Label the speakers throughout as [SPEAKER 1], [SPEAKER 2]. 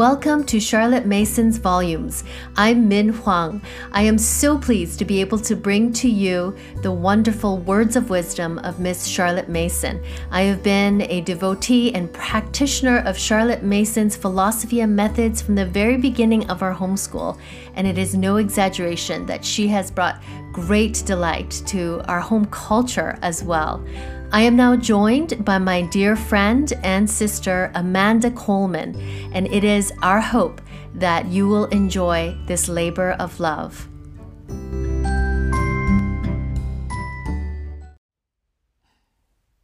[SPEAKER 1] Welcome to Charlotte Mason's Volumes. I'm Min Huang. I am so pleased to be able to bring to you the wonderful words of wisdom of Miss Charlotte Mason. I have been a devotee and practitioner of Charlotte Mason's philosophy and methods from the very beginning of our homeschool, and it is no exaggeration that she has brought great delight to our home culture as well. I am now joined by my dear friend and sister, Amanda Coleman, and it is our hope that you will enjoy this labor of love.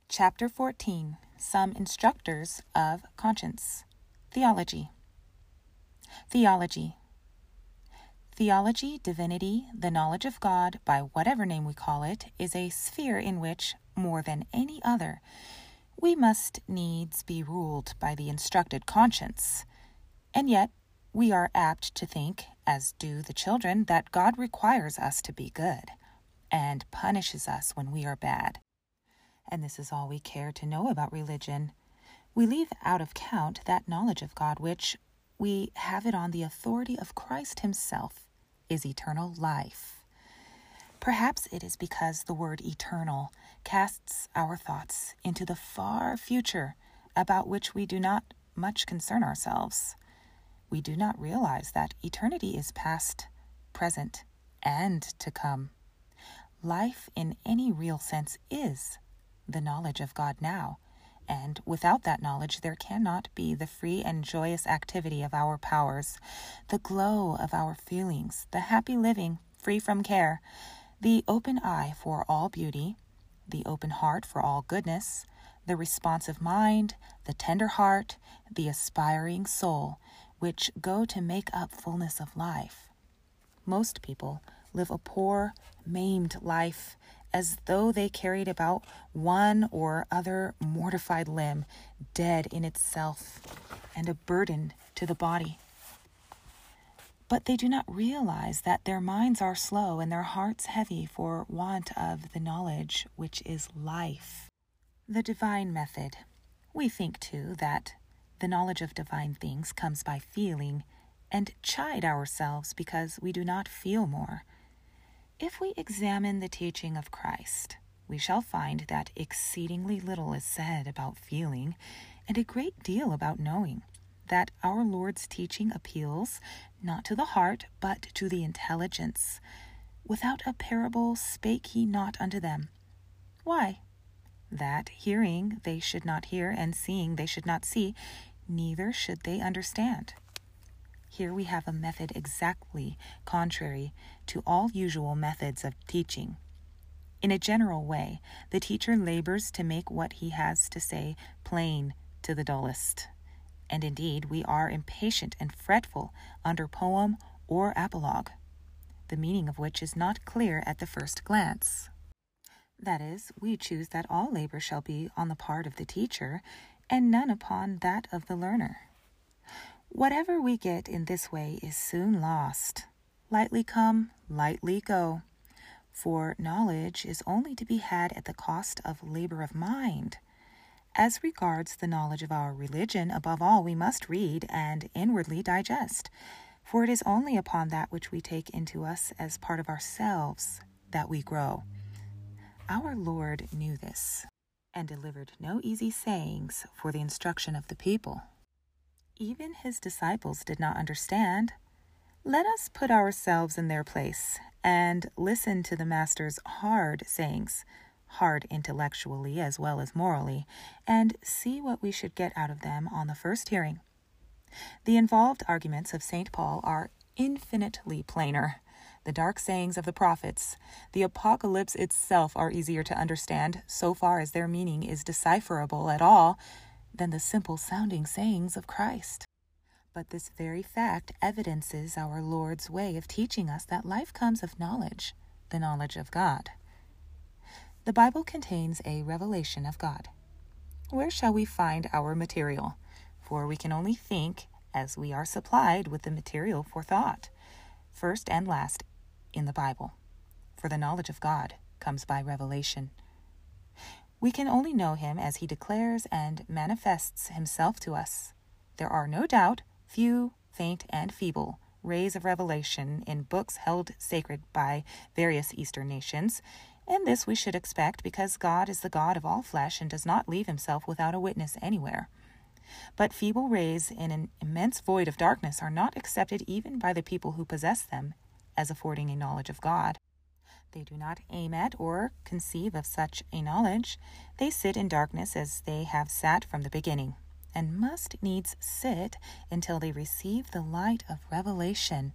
[SPEAKER 2] Chapter 14 Some Instructors of Conscience Theology. Theology. Theology, divinity, the knowledge of God, by whatever name we call it, is a sphere in which more than any other, we must needs be ruled by the instructed conscience. And yet, we are apt to think, as do the children, that God requires us to be good and punishes us when we are bad. And this is all we care to know about religion. We leave out of count that knowledge of God which, we have it on the authority of Christ Himself, is eternal life. Perhaps it is because the word eternal casts our thoughts into the far future about which we do not much concern ourselves. We do not realize that eternity is past, present, and to come. Life, in any real sense, is the knowledge of God now, and without that knowledge, there cannot be the free and joyous activity of our powers, the glow of our feelings, the happy living free from care, the open eye for all beauty, the open heart for all goodness, the responsive mind, the tender heart, the aspiring soul, which go to make up fullness of life. Most people live a poor, maimed life as though they carried about one or other mortified limb, dead in itself, and a burden to the body. But they do not realize that their minds are slow and their hearts heavy for want of the knowledge which is life. The divine method. We think, too, that the knowledge of divine things comes by feeling, and chide ourselves because we do not feel more. If we examine the teaching of Christ, we shall find that exceedingly little is said about feeling, and a great deal about knowing that our Lord's teaching appeals not to the heart, but to the intelligence. Without a parable spake he not unto them. Why? That hearing they should not hear, and seeing they should not see, neither should they understand. Here we have a method exactly contrary to all usual methods of teaching. In a general way, the teacher labors to make what he has to say plain to the dullest and indeed we are impatient and fretful under poem or apologue, the meaning of which is not clear at the first glance. That is, we choose that all labor shall be on the part of the teacher, and none upon that of the learner. Whatever we get in this way is soon lost. Lightly come, lightly go. For knowledge is only to be had at the cost of labor of mind. As regards the knowledge of our religion, above all, we must read and inwardly digest, for it is only upon that which we take into us as part of ourselves that we grow. Our Lord knew this and delivered no easy sayings for the instruction of the people. Even his disciples did not understand. Let us put ourselves in their place and listen to the Master's hard sayings hard intellectually as well as morally, and see what we should get out of them on the first hearing. The involved arguments of St. Paul are infinitely plainer. The dark sayings of the prophets, the apocalypse itself, are easier to understand, so far as their meaning is decipherable at all, than the simple sounding sayings of Christ. But this very fact evidences our Lord's way of teaching us that life comes of knowledge, the knowledge of God. The Bible contains a revelation of God. Where shall we find our material? For we can only think as we are supplied with the material for thought, first and last in the Bible. For the knowledge of God comes by revelation. We can only know him as he declares and manifests himself to us. There are no doubt, few, faint, and feeble rays of revelation in books held sacred by various Eastern nations, and this we should expect because God is the God of all flesh and does not leave himself without a witness anywhere. But feeble rays in an immense void of darkness are not accepted even by the people who possess them as affording a knowledge of God. They do not aim at or conceive of such a knowledge. They sit in darkness as they have sat from the beginning, and must needs sit until they receive the light of revelation.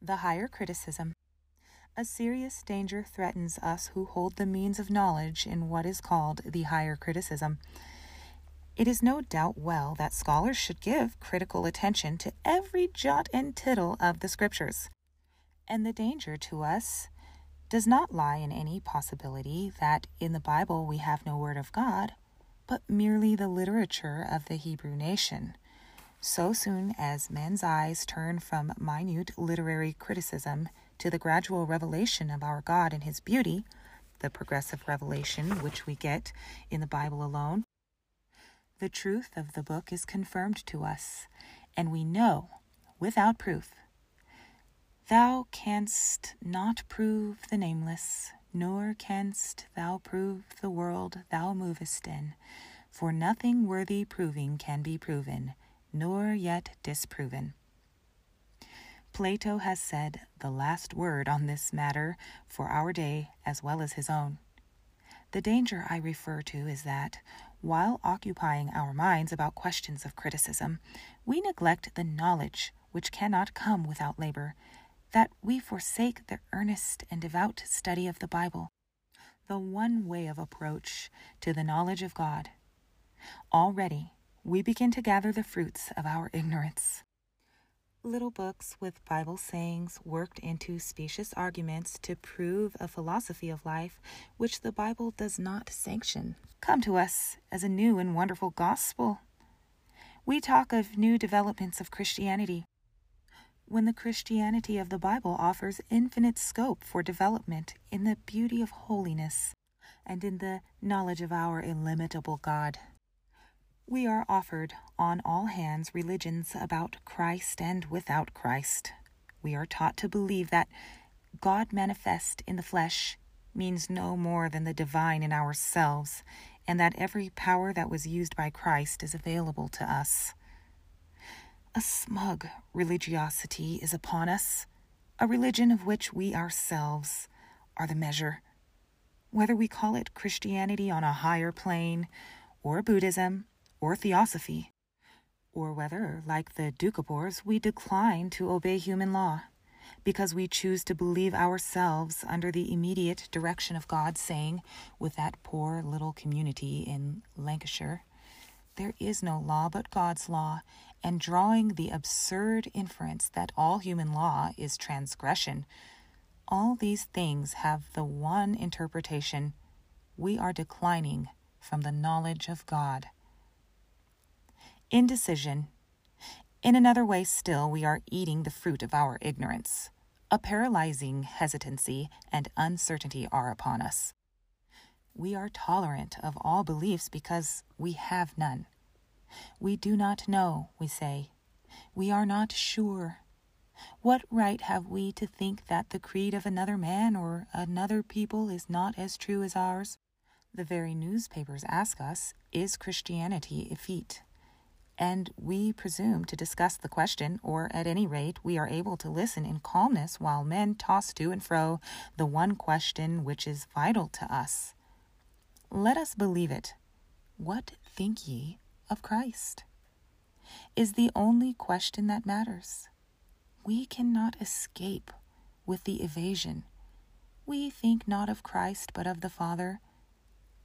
[SPEAKER 2] The higher criticism. A serious danger threatens us who hold the means of knowledge in what is called the higher criticism. It is no doubt well that scholars should give critical attention to every jot and tittle of the Scriptures. And the danger to us does not lie in any possibility that in the Bible we have no Word of God, but merely the literature of the Hebrew nation. So soon as men's eyes turn from minute literary criticism to the gradual revelation of our God and His beauty, the progressive revelation which we get in the Bible alone, the truth of the book is confirmed to us, and we know, without proof, Thou canst not prove the nameless, nor canst thou prove the world thou movest in, for nothing worthy proving can be proven, nor yet disproven. Plato has said the last word on this matter for our day as well as his own. The danger I refer to is that, while occupying our minds about questions of criticism, we neglect the knowledge which cannot come without labor that we forsake the earnest and devout study of the Bible, the one way of approach to the knowledge of God. Already, we begin to gather the fruits of our ignorance. Little books with Bible sayings worked into specious arguments to prove a philosophy of life which the Bible does not sanction come to us as a new and wonderful gospel. We talk of new developments of Christianity when the Christianity of the Bible offers infinite scope for development in the beauty of holiness and in the knowledge of our illimitable God. We are offered on all hands religions about Christ and without Christ. We are taught to believe that God manifest in the flesh means no more than the divine in ourselves, and that every power that was used by Christ is available to us. A smug religiosity is upon us, a religion of which we ourselves are the measure. Whether we call it Christianity on a higher plane, or Buddhism, or Theosophy, or whether, like the Doukhobors, we decline to obey human law because we choose to believe ourselves under the immediate direction of God, saying, with that poor little community in Lancashire, there is no law but God's law, and drawing the absurd inference that all human law is transgression, all these things have the one interpretation we are declining from the knowledge of God. Indecision. In another way, still, we are eating the fruit of our ignorance. A paralyzing hesitancy and uncertainty are upon us. We are tolerant of all beliefs because we have none. We do not know, we say. We are not sure. What right have we to think that the creed of another man or another people is not as true as ours? The very newspapers ask us, Is Christianity effete? And we presume to discuss the question, or at any rate, we are able to listen in calmness while men toss to and fro the one question which is vital to us. Let us believe it. What think ye of Christ is the only question that matters. We cannot escape with the evasion. We think not of Christ, but of the Father.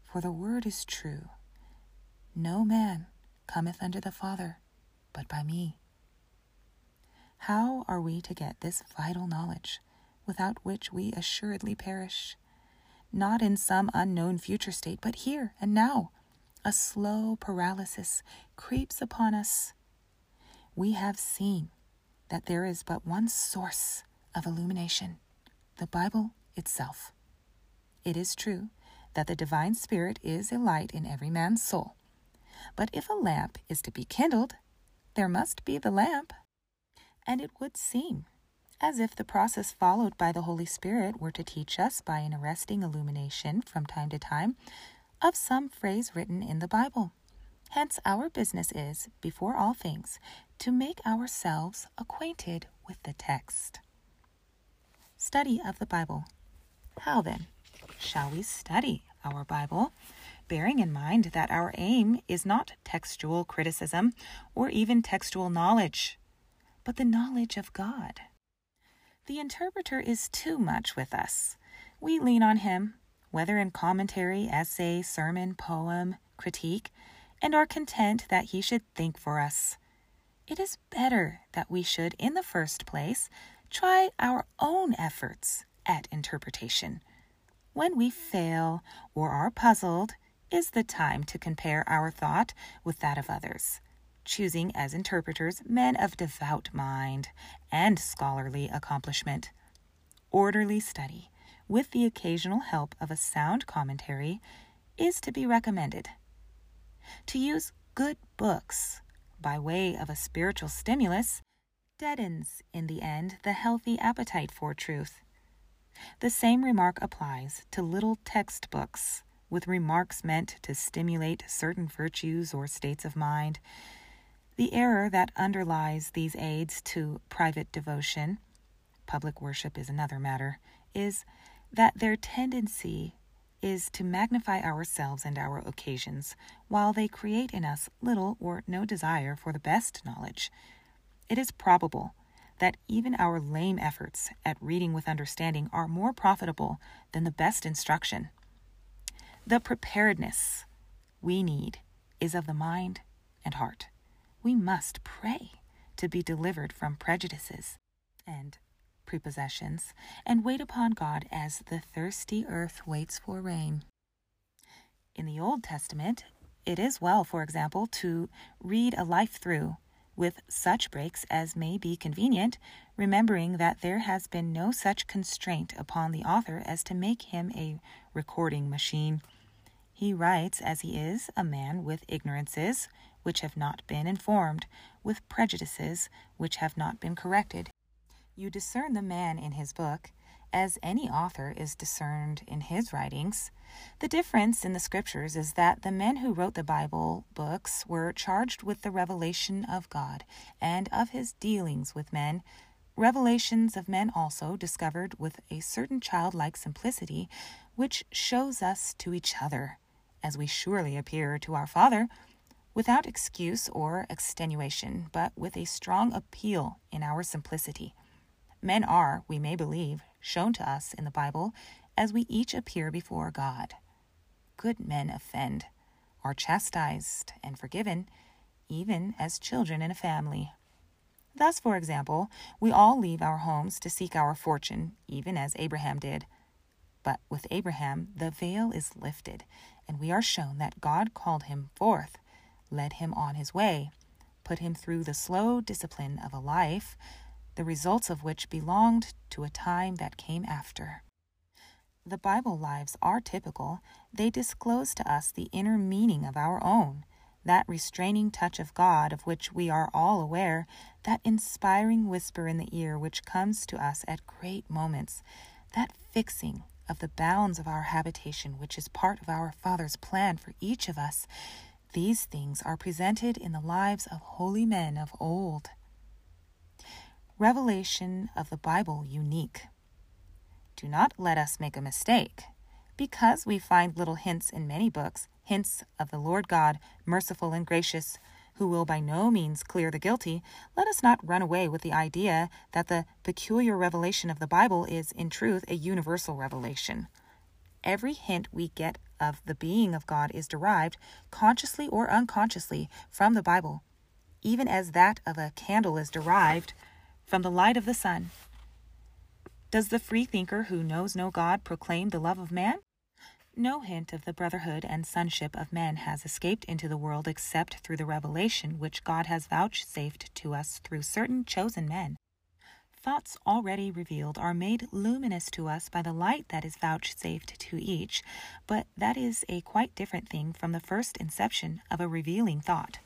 [SPEAKER 2] For the word is true No man cometh unto the Father but by me. How are we to get this vital knowledge, without which we assuredly perish? Not in some unknown future state, but here and now a slow paralysis creeps upon us. We have seen that there is but one source of illumination the Bible itself. It is true that the divine spirit is a light in every man's soul. But if a lamp is to be kindled, there must be the lamp. And it would seem as if the process followed by the Holy Spirit were to teach us by an arresting illumination from time to time of some phrase written in the Bible. Hence, our business is, before all things, to make ourselves acquainted with the text. Study of the Bible. How then shall we study our Bible? Bearing in mind that our aim is not textual criticism or even textual knowledge, but the knowledge of God. The interpreter is too much with us. We lean on him, whether in commentary, essay, sermon, poem, critique, and are content that he should think for us. It is better that we should, in the first place, try our own efforts at interpretation. When we fail or are puzzled, is the time to compare our thought with that of others choosing as interpreters men of devout mind and scholarly accomplishment. Orderly study, with the occasional help of a sound commentary, is to be recommended. To use good books by way of a spiritual stimulus deadens in the end the healthy appetite for truth. The same remark applies to little textbooks with remarks meant to stimulate certain virtues or states of mind the error that underlies these aids to private devotion, public worship is another matter, is that their tendency is to magnify ourselves and our occasions, while they create in us little or no desire for the best knowledge. It is probable that even our lame efforts at reading with understanding are more profitable than the best instruction. The preparedness we need is of the mind and heart we must pray to be delivered from prejudices and prepossessions and wait upon God as the thirsty earth waits for rain. In the Old Testament, it is well, for example, to read a life through with such breaks as may be convenient, remembering that there has been no such constraint upon the author as to make him a recording machine. He writes as he is, a man with ignorances, which have not been informed, with prejudices which have not been corrected. You discern the man in his book, as any author is discerned in his writings. The difference in the scriptures is that the men who wrote the Bible books were charged with the revelation of God and of his dealings with men, revelations of men also discovered with a certain childlike simplicity which shows us to each other, as we surely appear to our Father without excuse or extenuation, but with a strong appeal in our simplicity. Men are, we may believe, shown to us in the Bible as we each appear before God. Good men offend, are chastised and forgiven, even as children in a family. Thus, for example, we all leave our homes to seek our fortune, even as Abraham did. But with Abraham, the veil is lifted, and we are shown that God called him forth led him on his way, put him through the slow discipline of a life, the results of which belonged to a time that came after. The Bible lives are typical. They disclose to us the inner meaning of our own, that restraining touch of God of which we are all aware, that inspiring whisper in the ear which comes to us at great moments, that fixing of the bounds of our habitation which is part of our Father's plan for each of us, these things are presented in the lives of holy men of old. Revelation of the Bible unique. Do not let us make a mistake. Because we find little hints in many books, hints of the Lord God, merciful and gracious, who will by no means clear the guilty, let us not run away with the idea that the peculiar revelation of the Bible is, in truth, a universal revelation. Every hint we get of the being of God is derived, consciously or unconsciously, from the Bible, even as that of a candle is derived from the light of the sun. Does the freethinker who knows no God proclaim the love of man? No hint of the brotherhood and sonship of men has escaped into the world except through the revelation which God has vouchsafed to us through certain chosen men. Thoughts already revealed are made luminous to us by the light that is vouchsafed to each, but that is a quite different thing from the first inception of a revealing thought.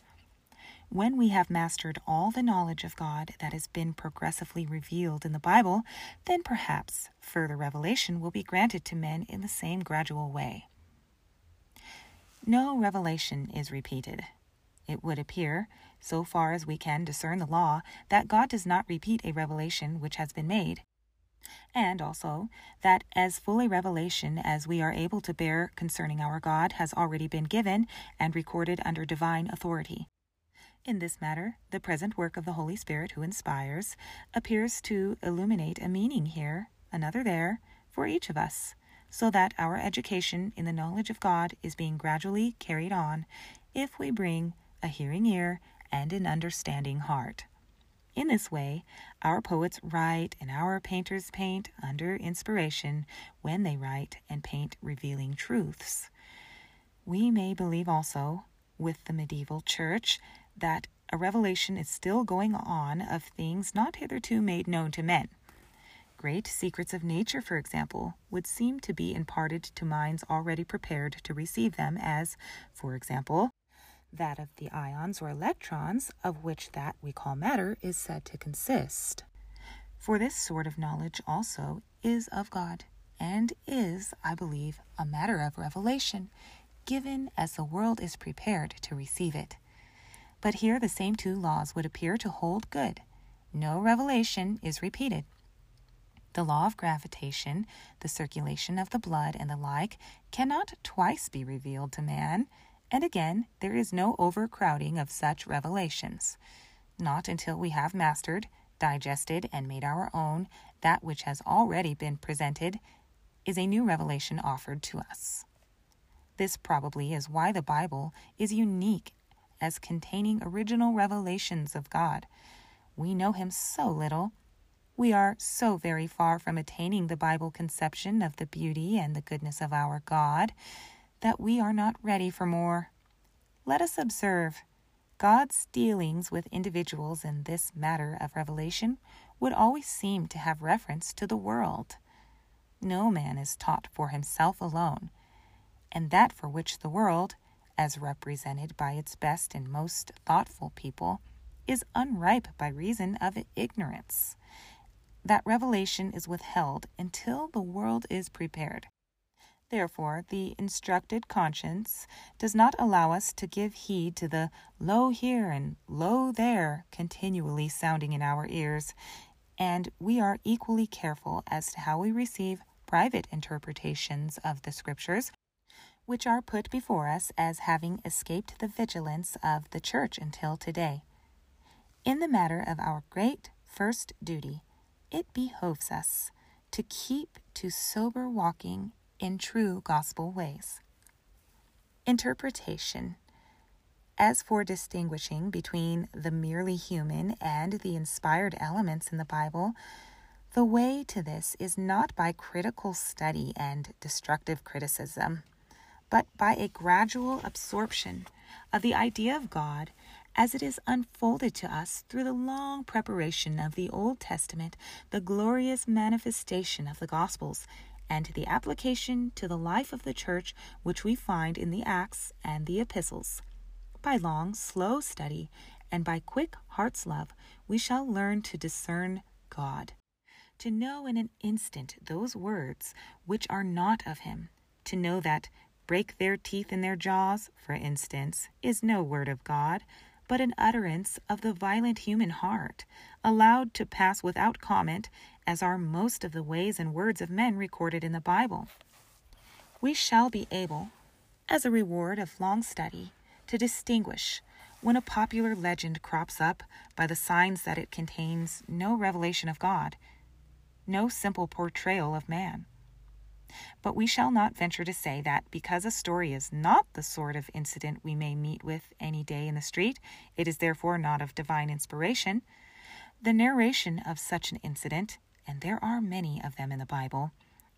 [SPEAKER 2] When we have mastered all the knowledge of God that has been progressively revealed in the Bible, then perhaps further revelation will be granted to men in the same gradual way. No revelation is repeated. It would appear, so far as we can discern the law, that God does not repeat a revelation which has been made, and also that as full a revelation as we are able to bear concerning our God has already been given and recorded under divine authority. In this matter, the present work of the Holy Spirit who inspires appears to illuminate a meaning here, another there, for each of us, so that our education in the knowledge of God is being gradually carried on if we bring a hearing ear and an understanding heart. In this way, our poets write and our painters paint under inspiration when they write and paint revealing truths. We may believe also, with the medieval church, that a revelation is still going on of things not hitherto made known to men. Great secrets of nature, for example, would seem to be imparted to minds already prepared to receive them, as, for example, that of the ions or electrons, of which that we call matter is said to consist. For this sort of knowledge also is of God, and is, I believe, a matter of revelation, given as the world is prepared to receive it. But here the same two laws would appear to hold good. No revelation is repeated. The law of gravitation, the circulation of the blood, and the like cannot twice be revealed to man and again, there is no overcrowding of such revelations. Not until we have mastered, digested, and made our own that which has already been presented is a new revelation offered to us. This probably is why the Bible is unique as containing original revelations of God. We know Him so little. We are so very far from attaining the Bible conception of the beauty and the goodness of our God that we are not ready for more. Let us observe God's dealings with individuals in this matter of revelation would always seem to have reference to the world. No man is taught for himself alone, and that for which the world, as represented by its best and most thoughtful people, is unripe by reason of ignorance. That revelation is withheld until the world is prepared. Therefore, the instructed conscience does not allow us to give heed to the lo here and lo there continually sounding in our ears, and we are equally careful as to how we receive private interpretations of the Scriptures, which are put before us as having escaped the vigilance of the Church until today. In the matter of our great first duty, it behoves us to keep to sober walking in true gospel ways. Interpretation. As for distinguishing between the merely human and the inspired elements in the Bible, the way to this is not by critical study and destructive criticism, but by a gradual absorption of the idea of God as it is unfolded to us through the long preparation of the Old Testament, the glorious manifestation of the Gospels, and the application to the life of the church which we find in the Acts and the Epistles. By long, slow study and by quick heart's love, we shall learn to discern God, to know in an instant those words which are not of Him, to know that break their teeth in their jaws, for instance, is no word of God, but an utterance of the violent human heart, allowed to pass without comment as are most of the ways and words of men recorded in the Bible. We shall be able, as a reward of long study, to distinguish when a popular legend crops up by the signs that it contains no revelation of God, no simple portrayal of man. But we shall not venture to say that because a story is not the sort of incident we may meet with any day in the street, it is therefore not of divine inspiration. The narration of such an incident and there are many of them in the Bible,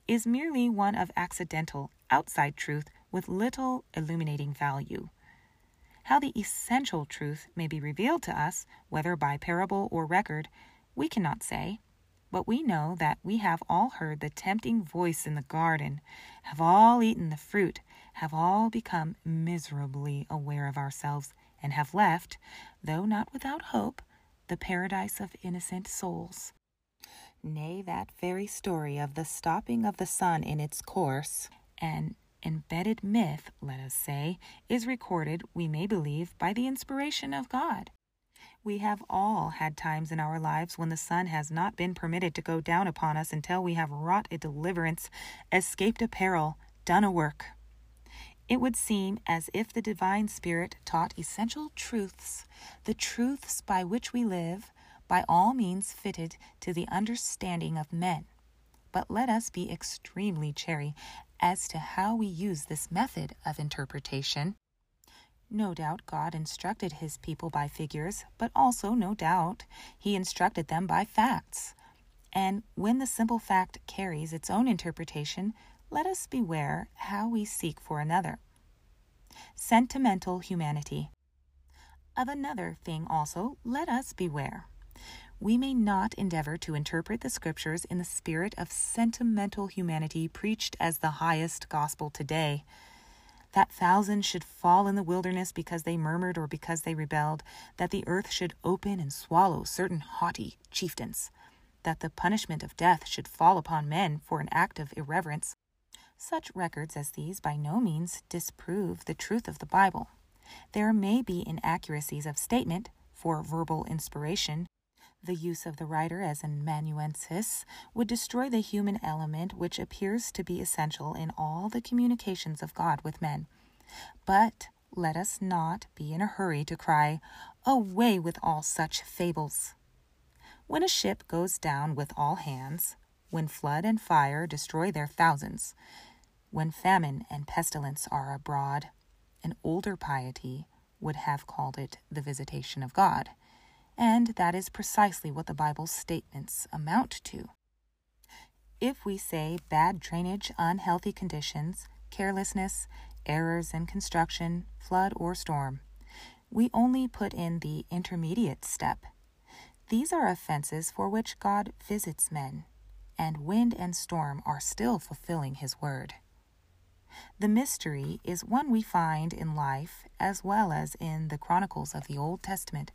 [SPEAKER 2] is merely one of accidental, outside truth with little illuminating value. How the essential truth may be revealed to us, whether by parable or record, we cannot say, but we know that we have all heard the tempting voice in the garden, have all eaten the fruit, have all become miserably aware of ourselves, and have left, though not without hope, the paradise of innocent souls. Nay, that very story of the stopping of the sun in its course, an embedded myth, let us say, is recorded, we may believe, by the inspiration of God. We have all had times in our lives when the sun has not been permitted to go down upon us until we have wrought a deliverance, escaped a peril, done a work. It would seem as if the divine spirit taught essential truths, the truths by which we live, by all means fitted to the understanding of men. But let us be extremely chary as to how we use this method of interpretation. No doubt God instructed his people by figures, but also, no doubt, he instructed them by facts. And when the simple fact carries its own interpretation, let us beware how we seek for another. Sentimental humanity. Of another thing also, let us beware. We may not endeavor to interpret the scriptures in the spirit of sentimental humanity preached as the highest gospel today. That thousands should fall in the wilderness because they murmured or because they rebelled, that the earth should open and swallow certain haughty chieftains, that the punishment of death should fall upon men for an act of irreverence, such records as these by no means disprove the truth of the Bible. There may be inaccuracies of statement for verbal inspiration. The use of the writer as an amanuensis would destroy the human element which appears to be essential in all the communications of God with men. But let us not be in a hurry to cry, Away with all such fables! When a ship goes down with all hands, when flood and fire destroy their thousands, when famine and pestilence are abroad, an older piety would have called it the visitation of God, and that is precisely what the Bible's statements amount to. If we say bad drainage, unhealthy conditions, carelessness, errors in construction, flood, or storm, we only put in the intermediate step. These are offenses for which God visits men, and wind and storm are still fulfilling His word. The mystery is one we find in life as well as in the chronicles of the Old Testament.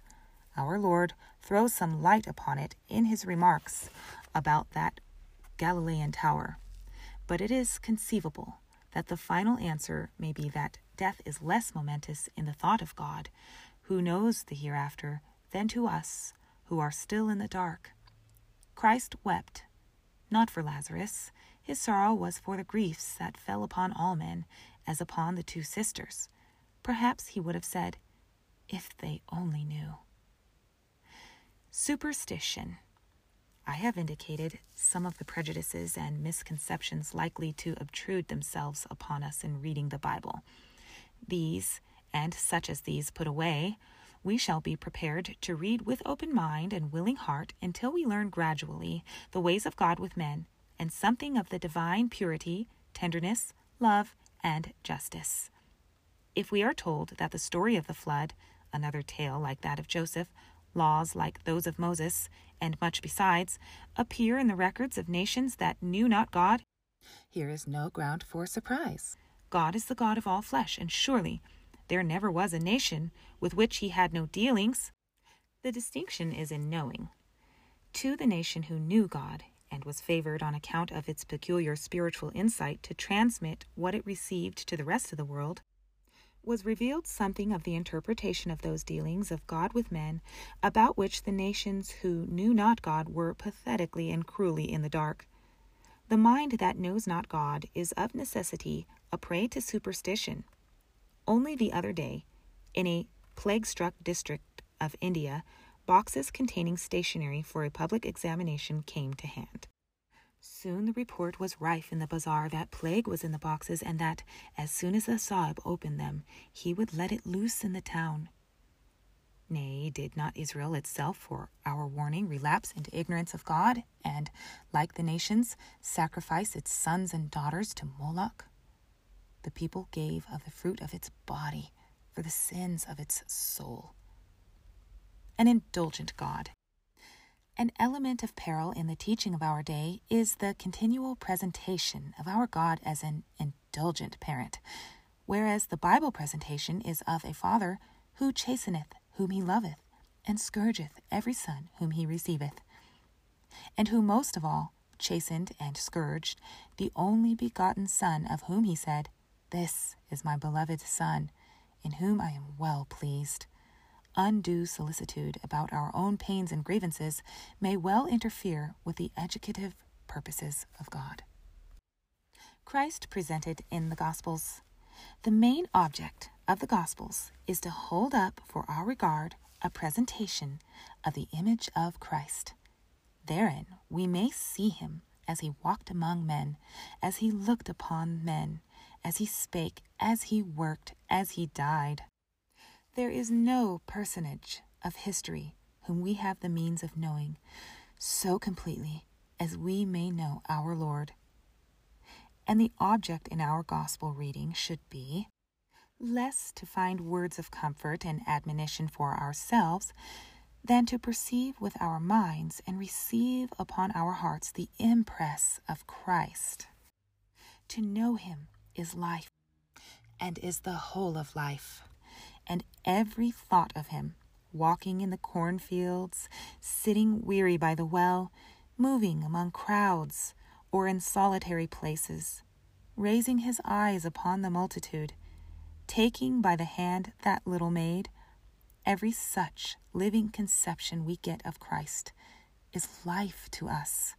[SPEAKER 2] Our Lord throws some light upon it in his remarks about that Galilean tower. But it is conceivable that the final answer may be that death is less momentous in the thought of God, who knows the hereafter, than to us, who are still in the dark. Christ wept, not for Lazarus, his sorrow was for the griefs that fell upon all men, as upon the two sisters. Perhaps he would have said, If they only knew. Superstition. I have indicated some of the prejudices and misconceptions likely to obtrude themselves upon us in reading the Bible. These, and such as these put away, we shall be prepared to read with open mind and willing heart until we learn gradually the ways of God with men and something of the divine purity, tenderness, love, and justice. If we are told that the story of the flood, another tale like that of Joseph, laws like those of Moses, and much besides, appear in the records of nations that knew not God, here is no ground for surprise. God is the God of all flesh, and surely there never was a nation with which he had no dealings. The distinction is in knowing. To the nation who knew God, and was favored on account of its peculiar spiritual insight to transmit what it received to the rest of the world, was revealed something of the interpretation of those dealings of God with men, about which the nations who knew not God were pathetically and cruelly in the dark. The mind that knows not God is of necessity a prey to superstition. Only the other day, in a plague struck district of India, boxes containing stationery for a public examination came to hand. Soon the report was rife in the bazaar that plague was in the boxes, and that, as soon as the Sahib opened them, he would let it loose in the town. Nay, did not Israel itself, for our warning, relapse into ignorance of God, and, like the nations, sacrifice its sons and daughters to Moloch? The people gave of the fruit of its body for the sins of its soul an indulgent God. An element of peril in the teaching of our day is the continual presentation of our God as an indulgent parent, whereas the Bible presentation is of a father who chasteneth whom he loveth, and scourgeth every son whom he receiveth, and who most of all chastened and scourged the only begotten Son, of whom he said, This is my beloved Son, in whom I am well pleased. Undue solicitude about our own pains and grievances may well interfere with the educative purposes of God. Christ presented in the Gospels. The main object of the Gospels is to hold up for our regard a presentation of the image of Christ. Therein we may see him as he walked among men, as he looked upon men, as he spake, as he worked, as he died. There is no personage of history whom we have the means of knowing so completely as we may know our Lord. And the object in our gospel reading should be less to find words of comfort and admonition for ourselves than to perceive with our minds and receive upon our hearts the impress of Christ. To know him is life and is the whole of life, and every thought of him, walking in the cornfields, sitting weary by the well, moving among crowds, or in solitary places, raising his eyes upon the multitude, taking by the hand that little maid, every such living conception we get of Christ is life to us.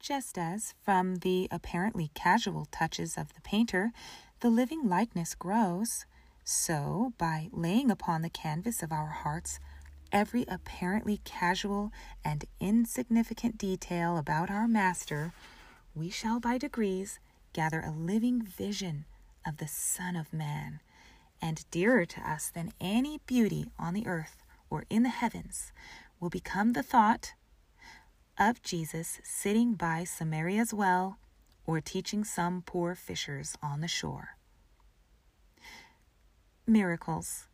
[SPEAKER 2] Just as, from the apparently casual touches of the painter, the living likeness grows, so, by laying upon the canvas of our hearts every apparently casual and insignificant detail about our Master, we shall by degrees gather a living vision of the Son of Man, and dearer to us than any beauty on the earth or in the heavens will become the thought of Jesus sitting by Samaria's well or teaching some poor fishers on the shore. Miracles.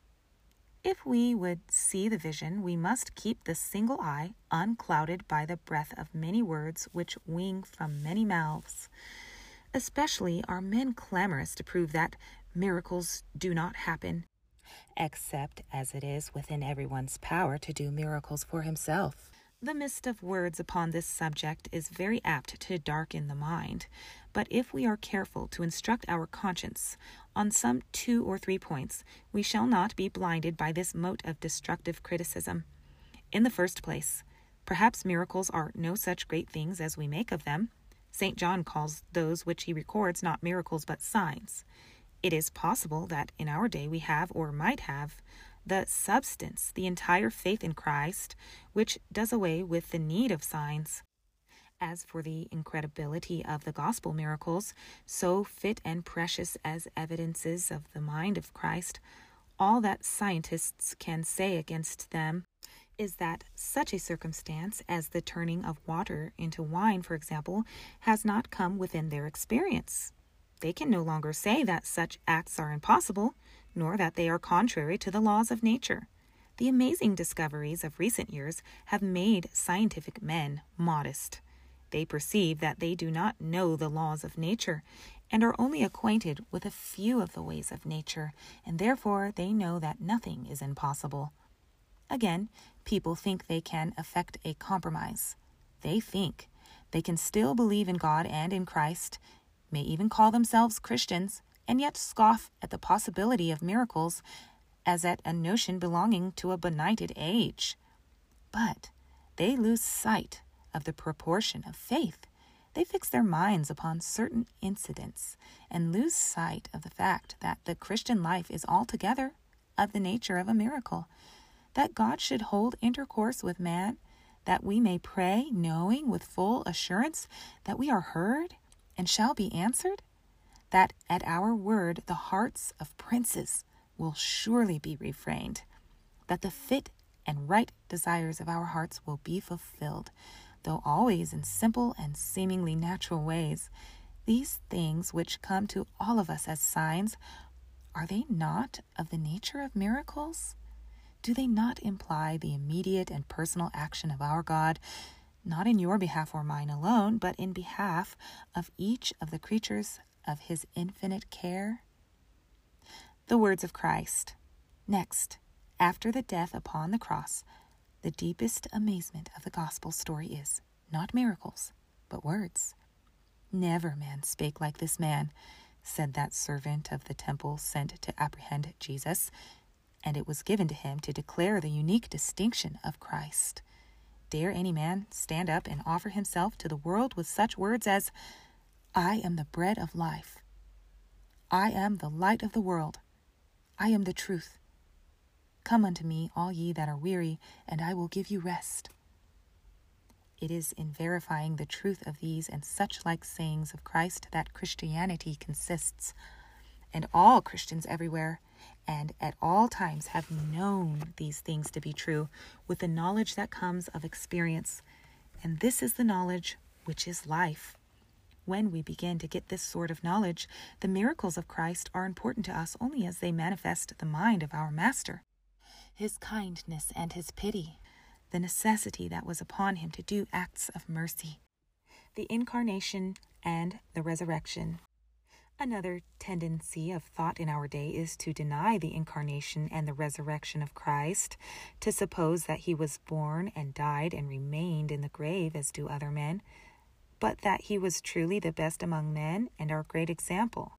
[SPEAKER 2] If we would see the vision, we must keep the single eye unclouded by the breath of many words which wing from many mouths. Especially are men clamorous to prove that miracles do not happen, except as it is within everyone's power to do miracles for himself. The mist of words upon this subject is very apt to darken the mind, but if we are careful to instruct our conscience on some two or three points, we shall not be blinded by this mote of destructive criticism. In the first place, perhaps miracles are no such great things as we make of them. St. John calls those which he records not miracles but signs. It is possible that in our day we have, or might have, the substance, the entire faith in Christ, which does away with the need of signs. As for the incredibility of the gospel miracles, so fit and precious as evidences of the mind of Christ, all that scientists can say against them is that such a circumstance as the turning of water into wine, for example, has not come within their experience. They can no longer say that such acts are impossible, nor that they are contrary to the laws of nature. The amazing discoveries of recent years have made scientific men modest. They perceive that they do not know the laws of nature and are only acquainted with a few of the ways of nature, and therefore they know that nothing is impossible. Again, people think they can effect a compromise. They think they can still believe in God and in Christ, may even call themselves Christians, and yet scoff at the possibility of miracles as at a notion belonging to a benighted age. But they lose sight of the proportion of faith. They fix their minds upon certain incidents and lose sight of the fact that the Christian life is altogether of the nature of a miracle that God should hold intercourse with man, that we may pray, knowing with full assurance that we are heard and shall be answered? That at our word the hearts of princes will surely be refrained, that the fit and right desires of our hearts will be fulfilled, though always in simple and seemingly natural ways. These things which come to all of us as signs, are they not of the nature of miracles? do they not imply the immediate and personal action of our God, not in your behalf or mine alone, but in behalf of each of the creatures of his infinite care? The words of Christ. Next, After the death upon the cross, the deepest amazement of the gospel story is not miracles, but words. Never man spake like this man, said that servant of the temple sent to apprehend Jesus, and it was given to him to declare the unique distinction of Christ. Dare any man stand up and offer himself to the world with such words as, I am the bread of life. I am the light of the world. I am the truth. Come unto me, all ye that are weary, and I will give you rest. It is in verifying the truth of these and such like sayings of Christ that Christianity consists. And all Christians everywhere and at all times have known these things to be true with the knowledge that comes of experience. And this is the knowledge which is life. When we begin to get this sort of knowledge, the miracles of Christ are important to us only as they manifest the mind of our Master, his kindness and his pity, the necessity that was upon him to do acts of mercy, the incarnation and the resurrection. Another tendency of thought in our day is to deny the incarnation and the resurrection of Christ, to suppose that he was born and died and remained in the grave as do other men, but that he was truly the best among men and our great example.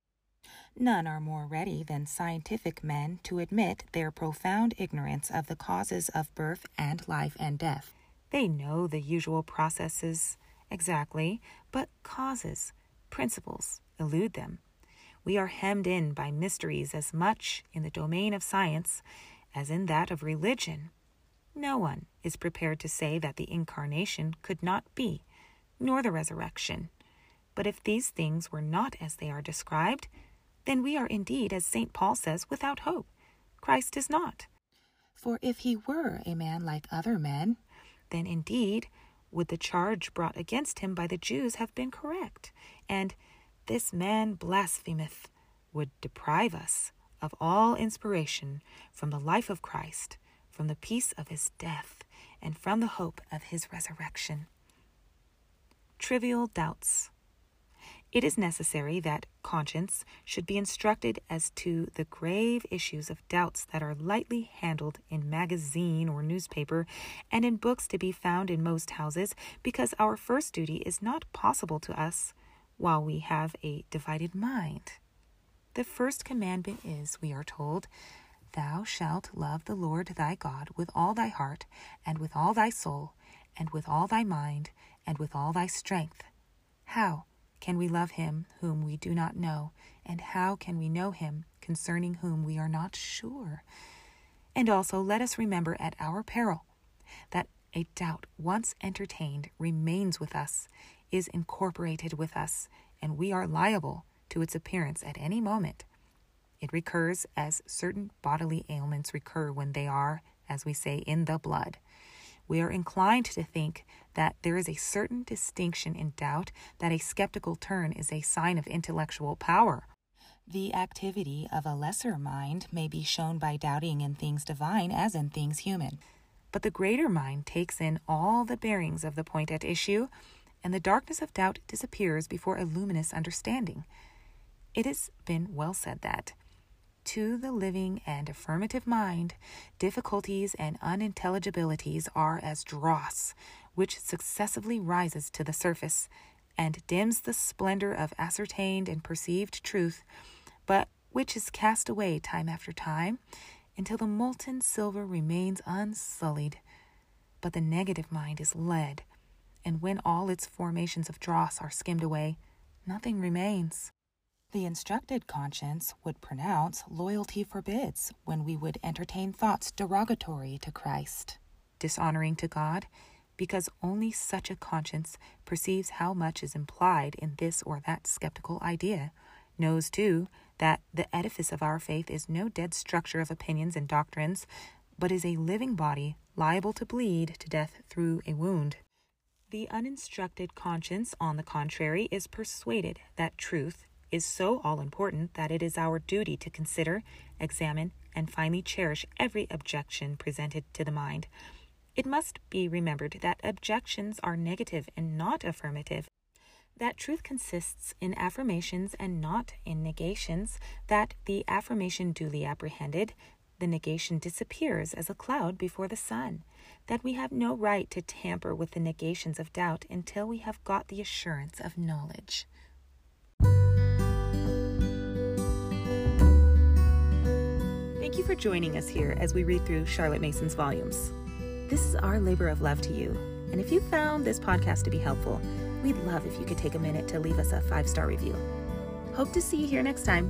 [SPEAKER 2] None are more ready than scientific men to admit their profound ignorance of the causes of birth and life and death. They know the usual processes exactly, but causes, principles, elude them. We are hemmed in by mysteries as much in the domain of science as in that of religion. No one is prepared to say that the incarnation could not be, nor the resurrection. But if these things were not as they are described, then we are indeed, as St. Paul says, without hope. Christ is not. For if he were a man like other men, then indeed would the charge brought against him by the Jews have been correct, and this man blasphemeth, would deprive us of all inspiration from the life of Christ, from the peace of his death, and from the hope of his resurrection. Trivial doubts. It is necessary that conscience should be instructed as to the grave issues of doubts that are lightly handled in magazine or newspaper and in books to be found in most houses, because our first duty is not possible to us while we have a divided mind. The first commandment is, we are told, Thou shalt love the Lord thy God with all thy heart, and with all thy soul, and with all thy mind, and with all thy strength. How can we love him whom we do not know, and how can we know him concerning whom we are not sure? And also let us remember at our peril that a doubt once entertained remains with us is incorporated with us, and we are liable to its appearance at any moment. It recurs as certain bodily ailments recur when they are, as we say, in the blood. We are inclined to think that there is a certain distinction in doubt, that a skeptical turn is a sign of intellectual power. The activity of a lesser mind may be shown by doubting in things divine as in things human. But the greater mind takes in all the bearings of the point at issue and the darkness of doubt disappears before a luminous understanding. It has been well said that, to the living and affirmative mind, difficulties and unintelligibilities are as dross, which successively rises to the surface and dims the splendor of ascertained and perceived truth, but which is cast away time after time until the molten silver remains unsullied. But the negative mind is lead and when all its formations of dross are skimmed away, nothing remains. The instructed conscience would pronounce loyalty forbids when we would entertain thoughts derogatory to Christ, dishonoring to God, because only such a conscience perceives how much is implied in this or that skeptical idea, knows too that the edifice of our faith is no dead structure of opinions and doctrines, but is a living body liable to bleed to death through a wound. The uninstructed conscience, on the contrary, is persuaded that truth is so all important that it is our duty to consider, examine, and finally cherish every objection presented to the mind. It must be remembered that objections are negative and not affirmative, that truth consists in affirmations and not in negations, that the affirmation duly apprehended, the negation disappears as a cloud before the sun, that we have no right to tamper with the negations of doubt until we have got the assurance of knowledge. Thank you for joining us here as we read through Charlotte Mason's volumes. This is our labor of love to you, and if you found this podcast to be helpful, we'd love if you could take a minute to leave us a five star review. Hope to see you here next time.